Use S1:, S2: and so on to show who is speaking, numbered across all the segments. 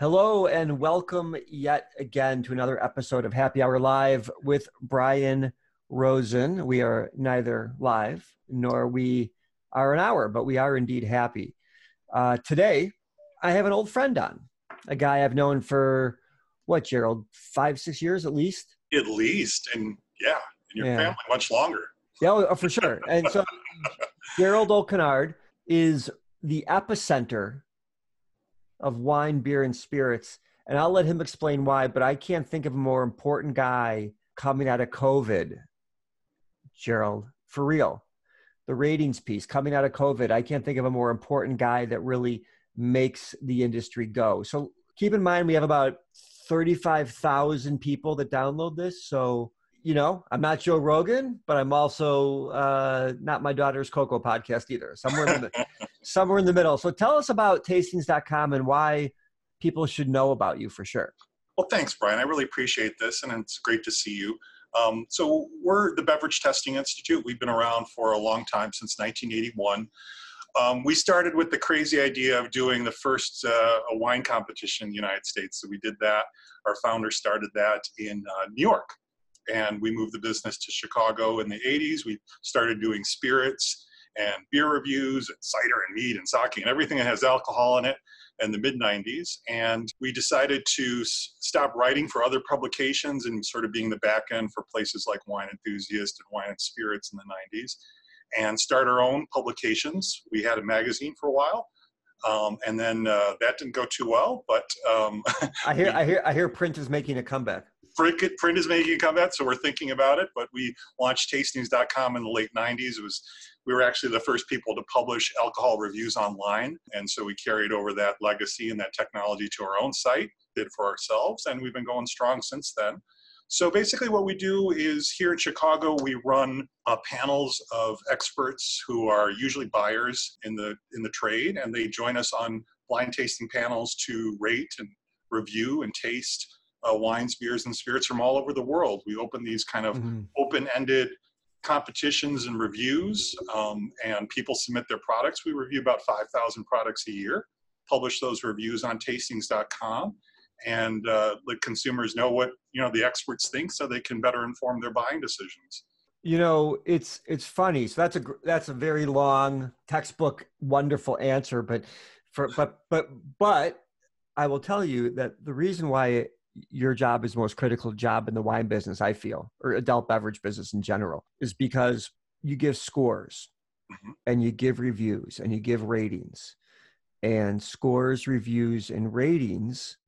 S1: Hello and welcome yet again to another episode of Happy Hour Live with Brian Rosen. We are neither live nor we are an hour, but we are indeed happy. Uh, today, I have an old friend on, a guy I've known for what, Jerald, five, six years at least?
S2: At least. And yeah, in your yeah. family, much longer.
S1: Yeah, oh, for sure. And so Jerald O'Kennard is the epicenter of wine, beer, and spirits. And I'll let him explain why, but I can't think of a more important guy coming out of COVID, Jerald, for real. The ratings piece coming out of COVID, I can't think of a more important guy that really makes the industry go. So keep in mind, we have about 35,000 people that download this. So you know, I'm not Joe Rogan, but I'm also uh, not my daughter's Coco podcast either. Somewhere in the somewhere in the middle. So tell us about tastings.com and why people should know about you for sure.
S2: Well, thanks, Brian. I really appreciate this, and it's great to see you. Um, so we're the Beverage Testing Institute. We've been around for a long time since 1981. Um, we started with the crazy idea of doing the first uh, a wine competition in the United States. So we did that. Our founder started that in uh, New York and we moved the business to Chicago in the 80s. We started doing spirits and beer reviews and cider and mead and sake and everything that has alcohol in it in the mid 90s. And we decided to s- stop writing for other publications and sort of being the back end for places like Wine Enthusiast and Wine and Spirits in the 90s and start our own publications. We had a magazine for a while. Um, and then uh, that didn't go too well, but um,
S1: I hear, I hear, I hear print is making a comeback
S2: print, print is making a comeback, so we're thinking about it. But we launched Tastings.com in the late 90s. It was we were actually the first people to publish alcohol reviews online, and so we carried over that legacy and that technology to our own site, did for ourselves, and we've been going strong since then. So basically, what we do is here in Chicago, we run uh, panels of experts who are usually buyers in the in the trade, and they join us on blind tasting panels to rate and review and taste uh, wines, beers, and spirits from all over the world. We open these kind of mm-hmm. open-ended competitions and reviews, um, and people submit their products. We review about 5,000 products a year, publish those reviews on tastings.com, and uh, let consumers know what you know the experts think, so they can better inform their buying decisions.
S1: You know, it's it's funny. So that's a that's a very long textbook, wonderful answer, but for but but but I will tell you that the reason why your job is the most critical job in the wine business, I feel, or adult beverage business in general, is because you give scores mm-hmm. and you give reviews and you give ratings. And scores, reviews, and ratings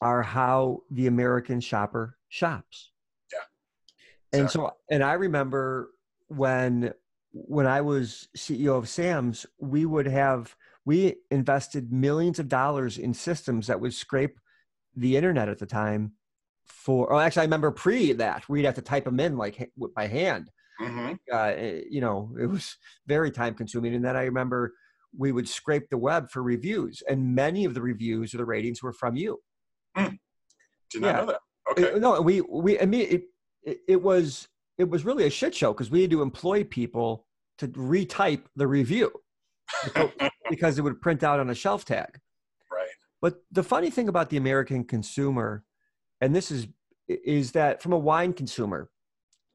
S1: are how the American shopper shops.
S2: Yeah.
S1: And so, and I remember when when I was CEO of Sam's, we would have we invested millions of dollars in systems that would scrape the internet at the time for oh actually i remember pre that we'd have to type them in like by hand mm-hmm. uh, eh, you know it was very time consuming and then i remember we would scrape the web for reviews and many of the reviews or the ratings were from you
S2: mm. did not yeah. know that okay
S1: no we we i mean it, it, it was it was really a shit show because we had to employ people to retype the review because it would print out on a shelf tag but the funny thing about the American consumer, and this is, is that from a wine consumer,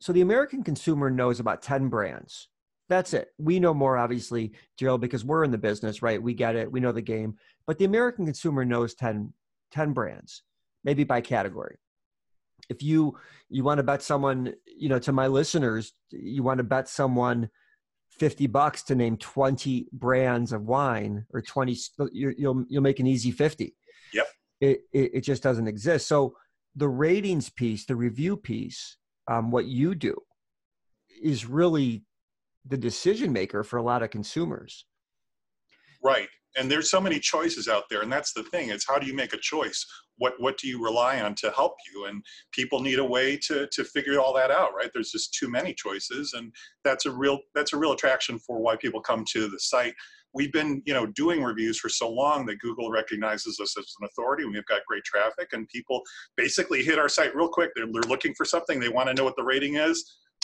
S1: so the American consumer knows about 10 brands. That's it. We know more, obviously, Jerald, because we're in the business, right? We get it. We know the game. But the American consumer knows 10, 10 brands, maybe by category. If you you want to bet someone, you know, to my listeners, you want to bet someone 50 bucks to name 20 brands of wine or 20 you will you'll make an easy 50
S2: yep.
S1: It, it, it, just doesn't exist. So the ratings piece the review piece um, what you do is really the decision maker for a lot of consumers.
S2: Right. And there's so many choices out there and that's the thing it's how do you make a choice what what do you rely on to help you? And people need a way to to figure all that out right? There's just too many choices and that's a real that's a real attraction for why people come to the site. We've been you know doing reviews for so long that google recognizes us as an authority we've got great traffic and people basically hit our site real quick. They're, they're looking for something. They want to know what the rating is.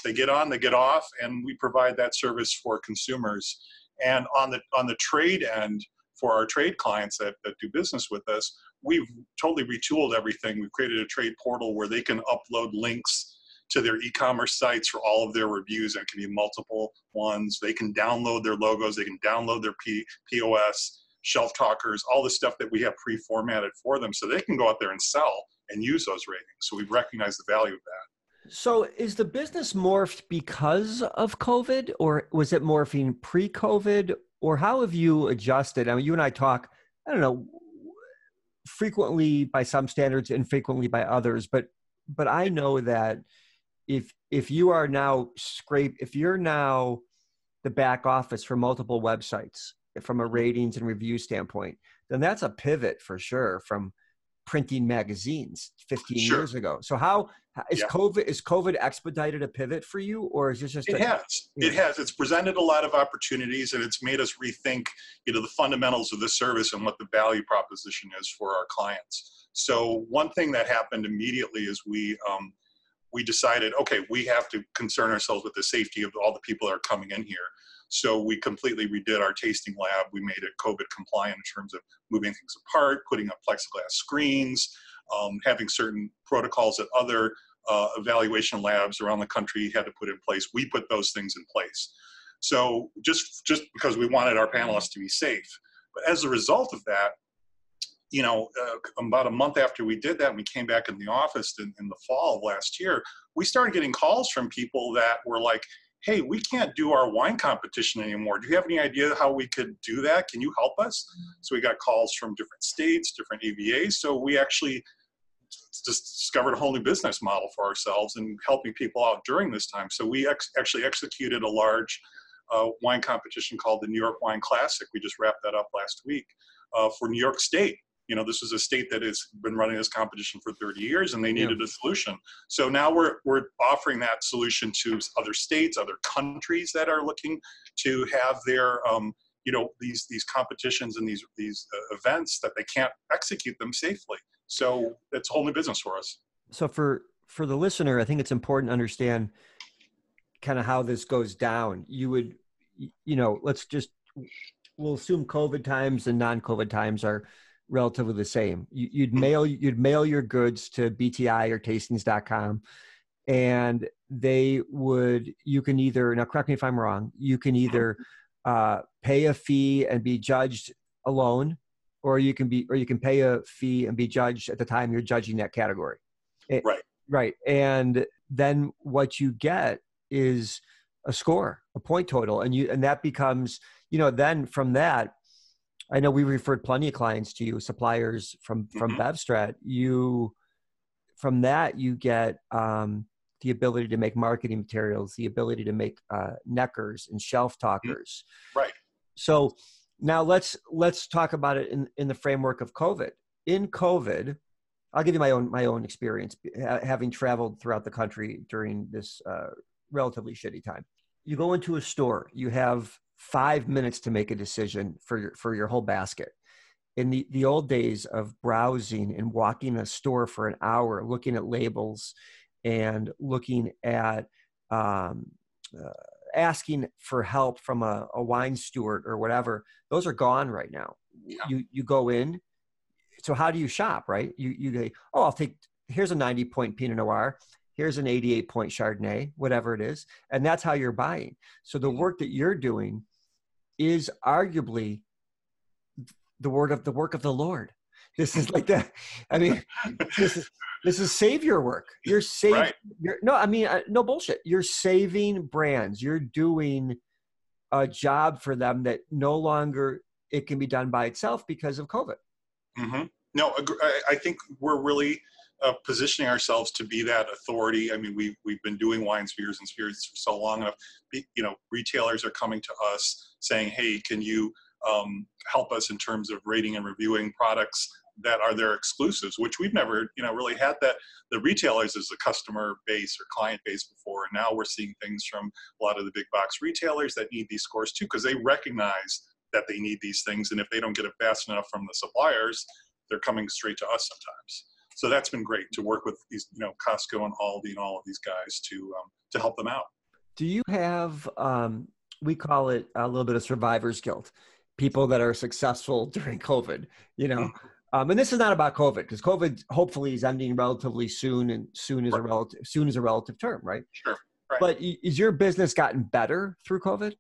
S2: They get on they get off and we provide that service for consumers. And on the on the trade end for our trade clients that, that do business with us, we've totally retooled everything. We've created a trade portal where they can upload links to their e-commerce sites for all of their reviews. And it can be multiple ones. They can download their logos. They can download their P- pos shelf talkers all the stuff that we have pre-formatted for them so they can go out there and sell and use those ratings. So we recognize the value of that.
S1: So is the business morphed because of covid or was it morphing pre-covid or how have you adjusted? I mean you and i talk i don't know frequently by some standards infrequently by others but but i know that if if you are now scrape if you're now the back office for multiple websites from a ratings and review standpoint then that's a pivot for sure from printing magazines 15 sure. years ago so how is yeah. covid is covid expedited a pivot for you or is this just
S2: it
S1: a,
S2: has it has it's presented a lot of opportunities and it's made us rethink you know the fundamentals of the service and what the value proposition is for our clients so one thing that happened immediately is we um, we decided, okay, we have to concern ourselves with the safety of all the people that are coming in here. So we completely redid our tasting lab. We made it COVID compliant in terms of moving things apart, putting up plexiglass screens, um, having certain protocols that other uh, evaluation labs around the country had to put in place. We put those things in place. So just just because we wanted our panelists to be safe, but as a result of that, you know, uh, about a month after we did that, we came back in the office in, in, the fall of last year, we started getting calls from people that were like, hey, we can't do our wine competition anymore. Do you have any idea how we could do that? Can you help us? So we got calls from different states, different AVAs. So we actually just discovered a whole new business model for ourselves and helping people out during this time. So we ex- actually executed a large uh, wine competition called the New York Wine Classic. We just wrapped that up last week uh, for New York State you know this is a state that has been running this competition for 30 years and they needed yeah. a solution. So now we're we're offering that solution to other states other countries that are looking to have their um, you know these these competitions and these these uh, events that they can't execute them safely. So it's a whole new business for us.
S1: So for for the listener i think it's important to understand kind of how this goes down. You would you know let's just we'll assume covid times and non-covid times are relatively the same. You, would mail you'd mail your goods to BTI or Tastings.com, and they would. You can either now correct me if I'm wrong. You can either uh, pay a fee and be judged alone, or you can be or you can pay a fee and be judged at the time you're judging that category.
S2: It, right.
S1: Right. And then what you get is a score, a point total, and you and that becomes you know then from that I know we referred plenty of clients to you, suppliers from from mm-hmm. Bevstrat. You from that you get um, the ability to make marketing materials, the ability to make uh, neckers and shelf mm-hmm. talkers.
S2: Right.
S1: So now let's let's talk about it in in the framework of COVID. In COVID, I'll give you my own my own experience having traveled throughout the country during this uh, relatively shitty time. You go into a store, you have five minutes to make a decision for your for your whole basket. In the, the old days of browsing and walking a store for an hour looking at labels and looking at um, uh, asking for help from a, a, wine steward or whatever those are gone right now. Yeah. you you go in so how do you shop right? You you go oh i'll take here's a 90 point pinot noir here's an 88 point Chardonnay, whatever it is. And that's how you're buying. So the work that you're doing is arguably the word of the work of the Lord. This is like that. I mean, this is this is savior work. You're saving. Right. You're, no, I mean, uh, no bullshit. You're saving brands. You're doing a job for them that no longer it can be done by itself because of COVID.
S2: Mm-hmm. No, I think we're really uh, positioning ourselves to be that authority. I mean, we've, we've been doing wine spheres and spirits for so long enough. You know, retailers are coming to us saying, hey, can you um, help us in terms of rating and reviewing products that are their exclusives, which we've never, you know, really had that the retailers as a customer base or client base before. And now we're seeing things from a lot of the big box retailers that need these scores too, because they recognize that they need these things. And if they don't get it fast enough from the suppliers, they're coming straight to us sometimes so that's been great to work with these, you know, Costco and Aldi and all of these guys to um, to help them out.
S1: Do you have? Um, we call it a little bit of survivor's guilt. People that are successful during COVID. You know, Um, and this is not about COVID because COVID hopefully is ending relatively soon, and soon is right. a relative soon is a relative term, right?
S2: Sure. Right.
S1: But is your business gotten better through COVID?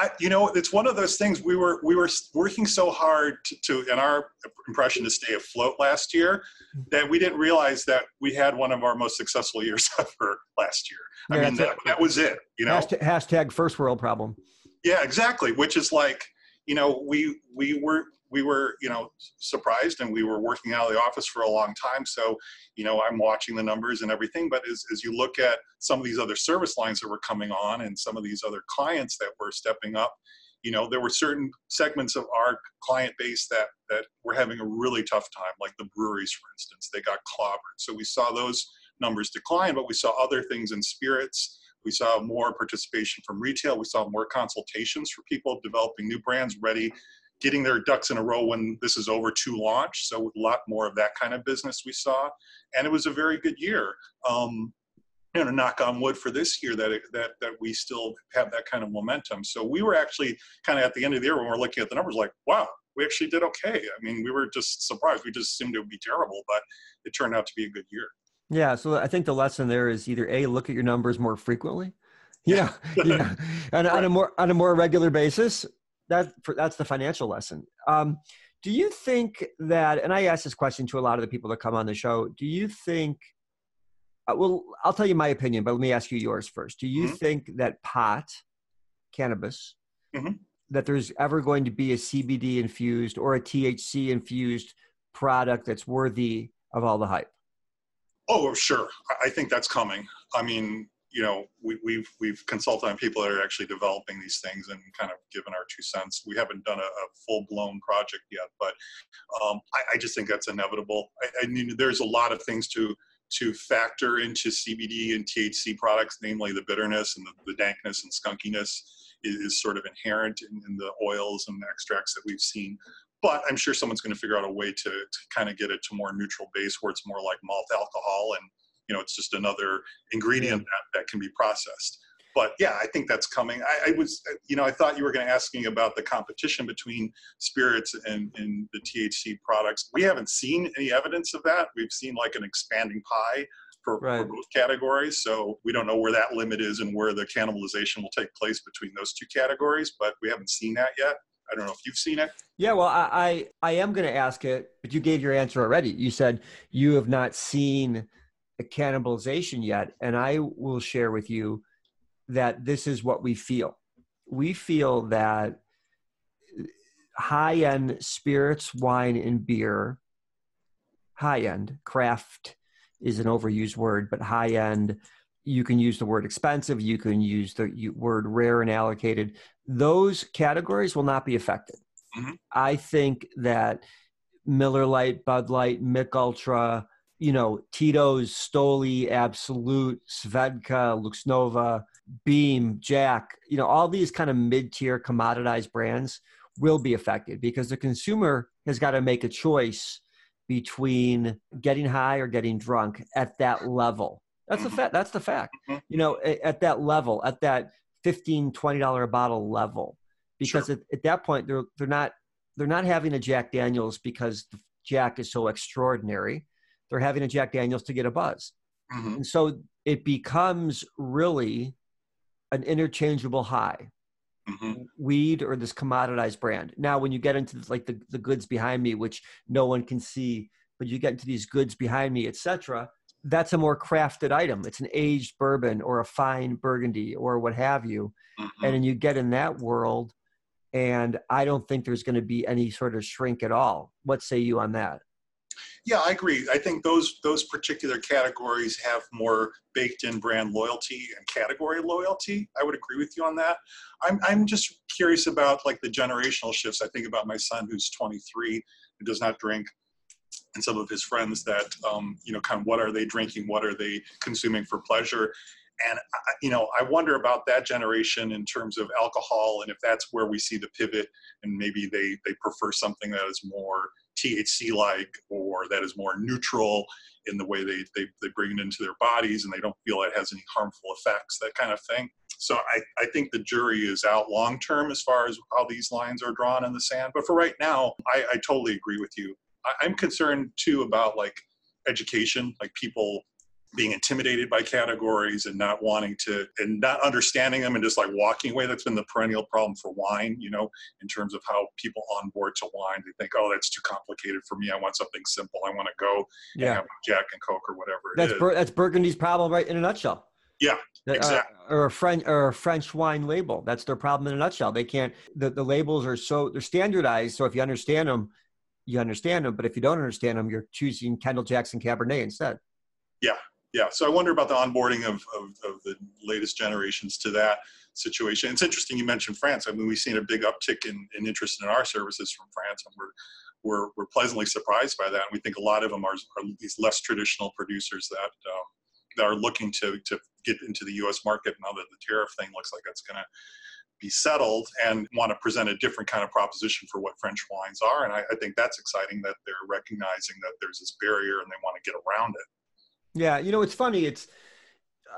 S2: I, you know, it's one of those things we were we were working so hard to, to, in our impression to stay afloat last year mm-hmm. that we didn't realize that we had one of our most successful years ever last year. I mean, that, that, was it. You know,
S1: hashtag, hashtag first world problem.
S2: Yeah, exactly. Which is like, you know, we we were we were, you know, surprised and we were working out of the office for a long time. So, you know, I'm watching the numbers and everything. But as, as you look at some of these other service lines that were coming on and some of these other clients that were stepping up, you know, there were certain segments of our client base that that were having a really tough time, like the breweries, for instance. They got clobbered. So we saw those numbers decline, but we saw other things in spirits. We saw more participation from retail. We saw more consultations for people developing new brands ready getting their ducks in a row when this is over to launch. So a lot more of that kind of business we saw, and it was a very good year. Um, you know, knock on wood for this year that it, that that we still have that kind of momentum. So we were actually kind of at the end of the year when we're looking at the numbers, like, wow, we actually did okay. I mean, we were just surprised. We just assumed it would be terrible, but it turned out to be a good year.
S1: Yeah. So I think the lesson there is either a look at your numbers more frequently. Yeah, yeah, and right. on a more on a more regular basis, that that's the financial lesson. Um, do you think that? And I ask this question to a lot of the people that come on the show. Do you think? Uh, well, I'll tell you my opinion, but let me ask you yours first. Do you mm-hmm. think that pot, cannabis, mm-hmm. that there's ever going to be a CBD infused or a THC infused product that's worthy of all the hype?
S2: Oh, sure. I think that's coming. I mean, you know, we, we've we've consulted on people that are actually developing these things and kind of given our two cents. We haven't done a, a full blown project yet, but um, I, I, just think that's inevitable. I, I, mean, there's a lot of things to to factor into CBD and THC products, namely the bitterness and the, the dankness and skunkiness is, is sort of inherent in, in, the oils and extracts that we've seen. But I'm sure someone's going to figure out a way to, to kind of get it to more neutral base where it's more like malt alcohol and you know it's just another ingredient that, that can be processed but yeah i think that's coming I, I, was uh, you know i thought you were going to ask me about the competition between spirits and, and the thc products we haven't seen any evidence of that we've seen like an expanding pie for, right. for, both categories so we don't know where that limit is and where the cannibalization will take place between those two categories but we haven't seen that yet I don't know if you've seen it.
S1: Yeah, well, I I, I am going to ask it, but you gave your answer already. You said you have not seen cannibalization yet. And I will share with you that this is what we feel. We feel that high end spirits, wine, and beer, high end, craft is an overused word, but high end, you can use the word expensive, you can use the word rare and allocated. Those categories will not be affected. Mm-hmm. I think that Miller Lite, Bud Light, Mich Ultra, you know, Tito's, Stoli, Absolut, Svedka, Luxnova, Beam, Jack, you know, all these kind of mid tier commoditized brands will be affected because the consumer has got to make a choice between getting high or getting drunk at that level. That's the fact. That's the fact. Mm-hmm. You know, at that level, at that 15 $20 a bottle level, because sure. at, at that point, they're, they're not, they're not having a Jack Daniels because Jack is so extraordinary they're having a Jack Daniels to get a buzz. Mm-hmm. And so it becomes really an interchangeable high. Mm-hmm. Weed or this commoditized brand. Now, when you get into like the, the goods behind me, which no one can see, but you get into these goods behind me, etc., that's a more crafted item. It's an aged bourbon or a fine burgundy or what have you. Mm-hmm. And then you get in that world, and I don't think there's going to be any sort of shrink at all. What say you on that?
S2: Yeah, I agree. I think those those particular categories have more baked in brand loyalty and category loyalty. I would agree with you on that. I'm I'm just curious about like the generational shifts. I think about my son who's 23 who does not drink and some of his friends that um, you know kind of what are they drinking what are they consuming for pleasure and you know i wonder about that generation in terms of alcohol and if that's where we see the pivot and maybe they they prefer something that is more THC like or that is more neutral in the way they, they, they bring it into their bodies and they don't feel it has any harmful effects, that kind of thing. So I, I think the jury is out long term as far as how these lines are drawn in the sand. But for right now, I, I totally agree with you. I, I'm concerned too about like education, like people being intimidated by categories and not wanting to and not understanding them and just like walking away that's been the perennial problem for wine you know in terms of how people onboard to wine they think oh that's too complicated for me. I want something simple. I want to go yeah. and have jack and coke or whatever
S1: that's Bur- that's burgundy's problem right in a nutshell.
S2: Yeah uh, exactly.
S1: uh, or a french or a french wine label. That's their problem in a nutshell. They can't the, the labels are so they're standardized so if you understand them you understand them but if you don't understand them you're choosing kendall jackson cabernet instead.
S2: Yeah yeah, so I wonder about the onboarding of, of, of, the latest generations to that situation. It's interesting you mentioned France. I mean, we've seen a big uptick in, in interest in our services from France, and we're, we're, we're pleasantly surprised by that. And we think a lot of them are, are these less traditional producers that, um, that are looking to, to get into the U.S. market now that the tariff thing looks like it's going to be settled and want to present a different kind of proposition for what French wines are. And I, I think that's exciting that they're recognizing that there's this barrier and they want to get around it.
S1: Yeah, you know it's funny. It's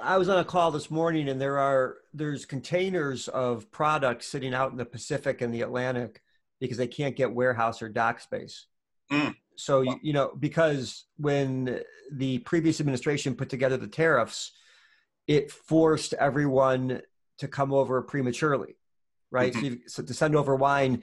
S1: I was on a call this morning, and there are there's containers of products sitting out in the Pacific and the Atlantic because they can't get warehouse or dock space. Mm. So you, you know because when the previous administration put together the tariffs, it forced everyone to come over prematurely, right? Mm-hmm. So, you, so to send over wine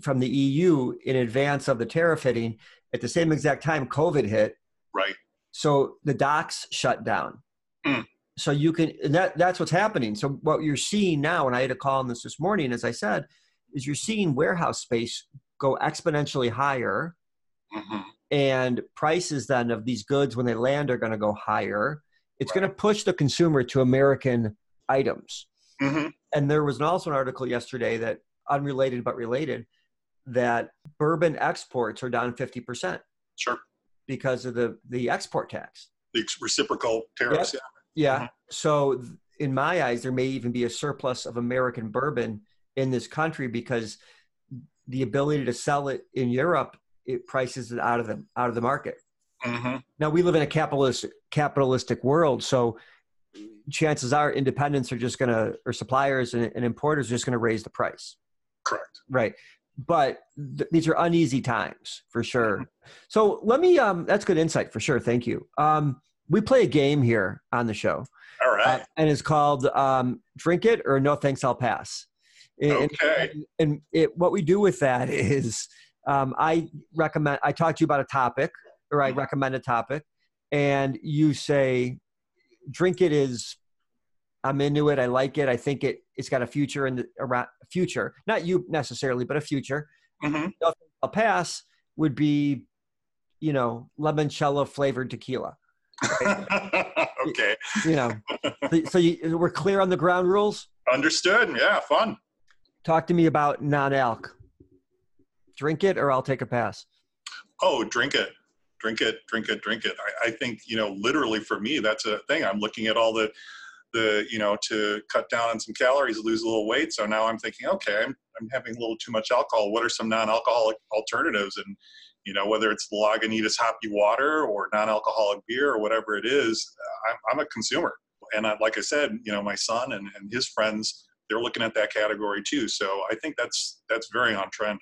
S1: from the EU in advance of the tariff hitting, at the same exact time COVID hit,
S2: right?
S1: So the docks shut down. Mm. So you can that that's what's happening. So what you're seeing now, and I had a call on this this morning, as I said, is you're seeing warehouse space go exponentially higher, mm-hmm. and prices then of these goods when they land are going to go higher. It's right. going to push the consumer to American items. Mm-hmm. And there was also an article yesterday that unrelated but related that bourbon exports are down 50%.
S2: Sure
S1: because of the the export tax.
S2: The reciprocal tariffs.
S1: Yep. Yeah. Yeah. Mm-hmm. So in my eyes, there may even be a surplus of American bourbon in this country because the ability to sell it in Europe it prices it out of the out of the market. Mm-hmm. Now we live in a capitalist capitalistic world, so chances are independents are just going to or suppliers and, and importers are just going to raise the price.
S2: Correct.
S1: Right but th- these are uneasy times for sure. Mm-hmm. So let me, um, that's good insight for sure. Thank you. Um, we play a game here on the show.
S2: All right. Uh,
S1: and it's called um, Drink It or No Thanks, I'll Pass.
S2: And, okay.
S1: And, and it, what we do with that is um, I recommend, I talk to you about a topic or I mm-hmm. recommend a topic and you say, drink it is I'm into it. I like it. I think it it's got a future in the around future. Not you necessarily, but a future. Mm-hmm. A pass would be, you know, limoncello flavored tequila.
S2: Right? okay.
S1: You know, so you, we're clear on the ground rules.
S2: Understood. Yeah, fun.
S1: Talk to me about non-alc. Drink it, or I'll take a pass.
S2: Oh, drink it drink it, drink it, drink it. I, I, think, you know, literally for me, that's a thing. I'm looking at all the the you know to cut down on some calories, lose a little weight. So now I'm thinking, okay, I'm I'm having a little too much alcohol. What are some non-alcoholic alternatives? And you know whether it's Lagunitas hoppy water or non-alcoholic beer or whatever it is, uh, I'm, I'm a consumer. And I, like I said, you know, my son and, and his friends, they're looking at that category too. So I think that's that's very on trend.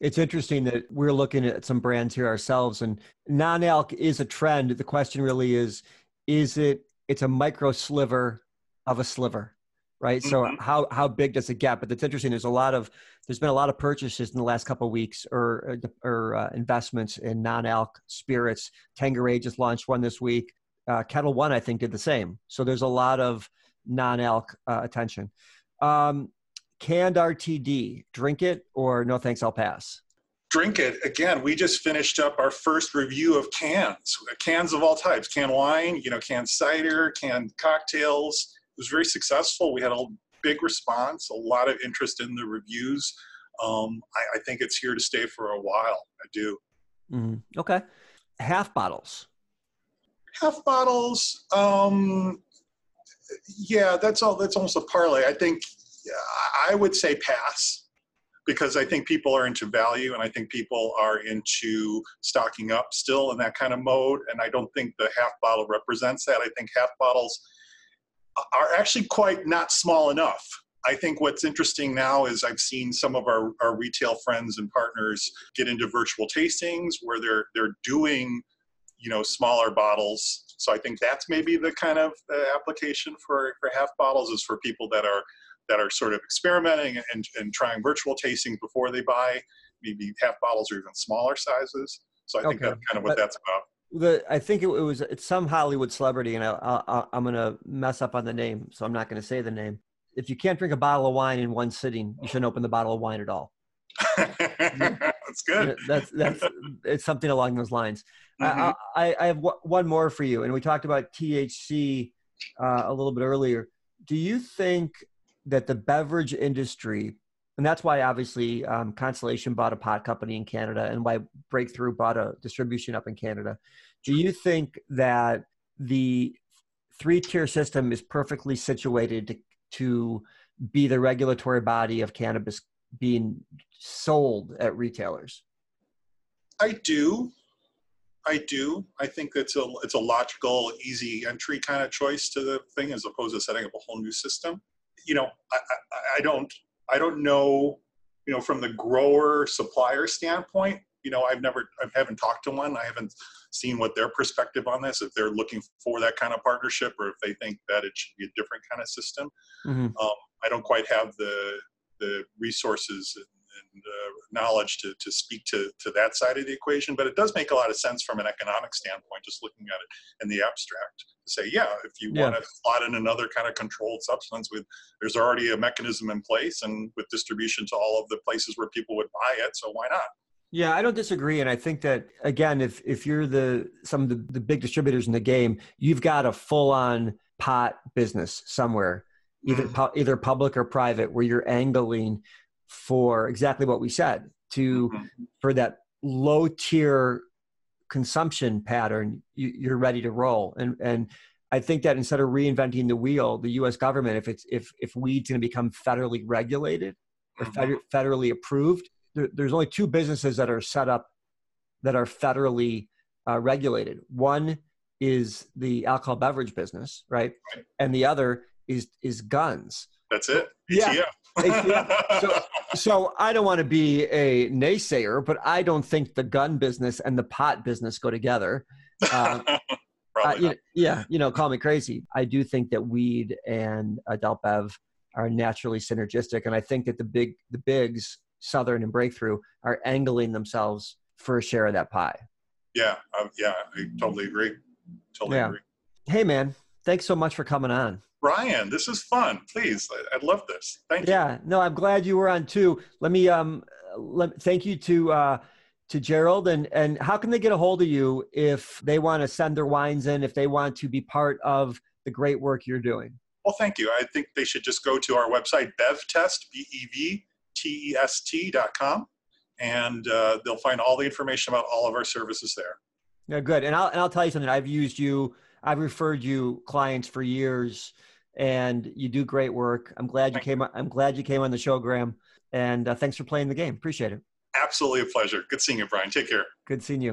S1: It's interesting that we're looking at some brands here ourselves, and non-alc is a trend. The question really is: is it? It's a micro sliver of a sliver right? Mm-hmm. so how how big does it get but it's interesting. There's a lot of there's been a lot of purchases in the last couple of weeks or or uh, investments in non-alc spirits. Tanqueray just launched one this week. Uh, Ketel One i think did the same. So there's a lot of non-alc uh, attention. Um, canned rtd drink it or no thanks i'll pass?
S2: Drink it. Again we just finished up our first review of cans cans of all types canned wine you know canned cider canned cocktails was very successful. We had a big response, a lot of interest in the reviews. Um, I, I, think it's here to stay for a while. I do.
S1: Mm-hmm. Okay. Half bottles.
S2: Half bottles. Um, yeah, that's all. That's almost a parlay. I think I would say pass. because I think people are into value and I think people are into stocking up still in that kind of mode. And I don't think the half bottle represents that. I think half bottles are actually quite not small enough. I think what's interesting now is I've seen some of our, our retail friends and partners get into virtual tastings where they're they're doing you know smaller bottles. So I think that's maybe the kind of uh, application for, for half bottles is for people that are that are sort of experimenting and, and trying virtual tastings before they buy maybe half bottles or even smaller sizes. So I think okay. that's kind of what but, that's about.
S1: The, I think it, it, was it's some Hollywood celebrity, and I, I, I'm going to mess up on the name, so I'm not going to say the name. If you can't drink a bottle of wine in one sitting, you shouldn't open the bottle of wine at all.
S2: that's good.
S1: That's that's it's something along those lines. Mm-hmm. I, I, have one more for you, and we talked about THC uh, a little bit earlier. Do you think that the beverage industry, and that's why obviously um, Constellation bought a pot company in Canada, and why Breakthru bought a distribution up in Canada. Do you think that the three tier system is perfectly situated to, to be the regulatory body of cannabis being sold at retailers?
S2: I do. I do. I think it's a it's a logical, easy entry kind of choice to the thing, as opposed to setting up a whole new system. You know, I, I, I don't I don't know. You know, from the grower supplier standpoint, you know, I've never I haven't talked to one. I haven't seen what their perspective on this. If they're looking for that kind of partnership, or if they think that it should be a different kind of system. Mm-hmm. Um, I don't quite have the the resources and uh, knowledge to, to speak to, to that side of the equation. But it does make a lot of sense from an economic standpoint, just looking at it in the abstract. To say, yeah, if you yeah. want to slot in another kind of controlled substance, with there's already a mechanism in place, and with distribution to all of the places where people would buy it, so why not?
S1: Yeah, I don't disagree, and I think that again, if if you're the some of the, the big distributors in the game, you've got a full on pot business somewhere, either mm-hmm. pu- either public or private, where you're angling for exactly what we said to mm-hmm. for that low tier consumption pattern you, you're ready to roll and and I think that instead of reinventing the wheel, the U.S. government, if it's if if weed's going to become federally regulated or mm-hmm. federally approved, there, there's only two businesses that are set up that are federally uh, regulated. One is the alcohol beverage business, right? right? And the other is is guns.
S2: That's it.
S1: Yeah. so, so I don't want to be a naysayer, but I don't think the gun business and the pot business go together. Uh, uh, you know, yeah, you know, call me crazy. I do think that weed and adult bev are naturally synergistic, and I think that the big, the bigs, Southern and Breakthru, are angling themselves for a share of that pie.
S2: Yeah, um, yeah, I totally agree. Totally yeah. agree.
S1: Hey, man, thanks so much for coming on.
S2: Brian, this is fun. Please, I, I love this. Thank
S1: you. Yeah, no, I'm glad you were on too. Let me um, let thank you to uh, to Jerald and and how can they get a hold of you if they want to send their wines in, if they want to be part of the great work you're doing?
S2: Well, thank you. I think they should just go to our website, bevtest, B E V T E S T dot com, and uh, they'll find all the information about all of our services there.
S1: Yeah, good. And I'll and I'll tell you something. I've used you. I've referred you clients for years and you do great work. I'm glad you came. I'm glad you came on the show, Graham. And uh, thanks for playing the game. Appreciate it.
S2: Absolutely a pleasure. Good seeing you, Brian. Take care.
S1: Good seeing you.